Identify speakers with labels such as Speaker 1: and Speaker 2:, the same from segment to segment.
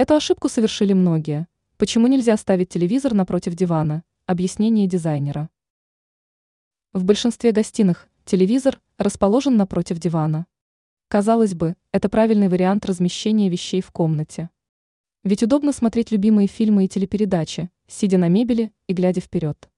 Speaker 1: Эту ошибку совершили многие. Почему нельзя ставить телевизор напротив дивана? Объяснение дизайнера. В большинстве гостиных телевизор расположен напротив дивана. Казалось бы, это правильный вариант размещения вещей в комнате. Ведь удобно смотреть любимые фильмы и телепередачи, сидя на мебели и глядя вперед.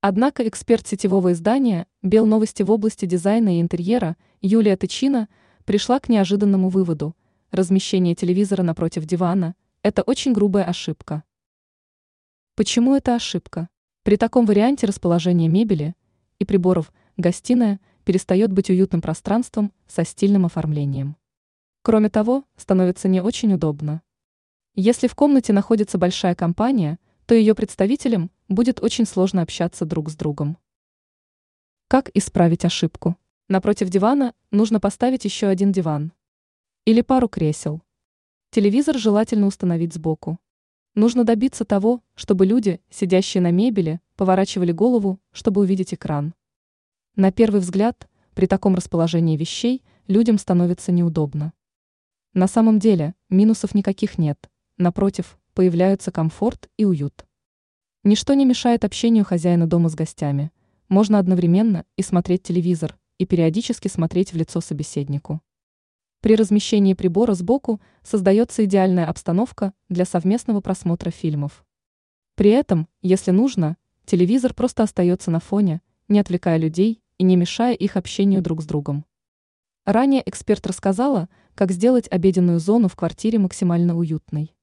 Speaker 1: Однако эксперт сетевого издания «Бел новости» в области дизайна и интерьера Юлия Тычина пришла к неожиданному выводу. Размещение телевизора напротив дивана – это очень грубая ошибка. Почему это ошибка? При таком варианте расположения мебели и приборов гостиная перестает быть уютным пространством со стильным оформлением. Кроме того, становится не очень удобно. Если в комнате находится большая компания, то ее представителям будет очень сложно общаться друг с другом. Как исправить ошибку? Напротив дивана нужно поставить еще один диван. Или пару кресел. Телевизор желательно установить сбоку. Нужно добиться того, чтобы люди, сидящие на мебели, поворачивали голову, чтобы увидеть экран. На первый взгляд, при таком расположении вещей людям становится неудобно. На самом деле, минусов никаких нет. Напротив, появляются комфорт и уют. Ничто не мешает общению хозяина дома с гостями. Можно одновременно и смотреть телевизор, и периодически смотреть в лицо собеседнику. При размещении прибора сбоку создается идеальная обстановка для совместного просмотра фильмов. При этом, если нужно, телевизор просто остается на фоне, не отвлекая людей и не мешая их общению друг с другом. Ранее эксперт рассказала, как сделать обеденную зону в квартире максимально уютной.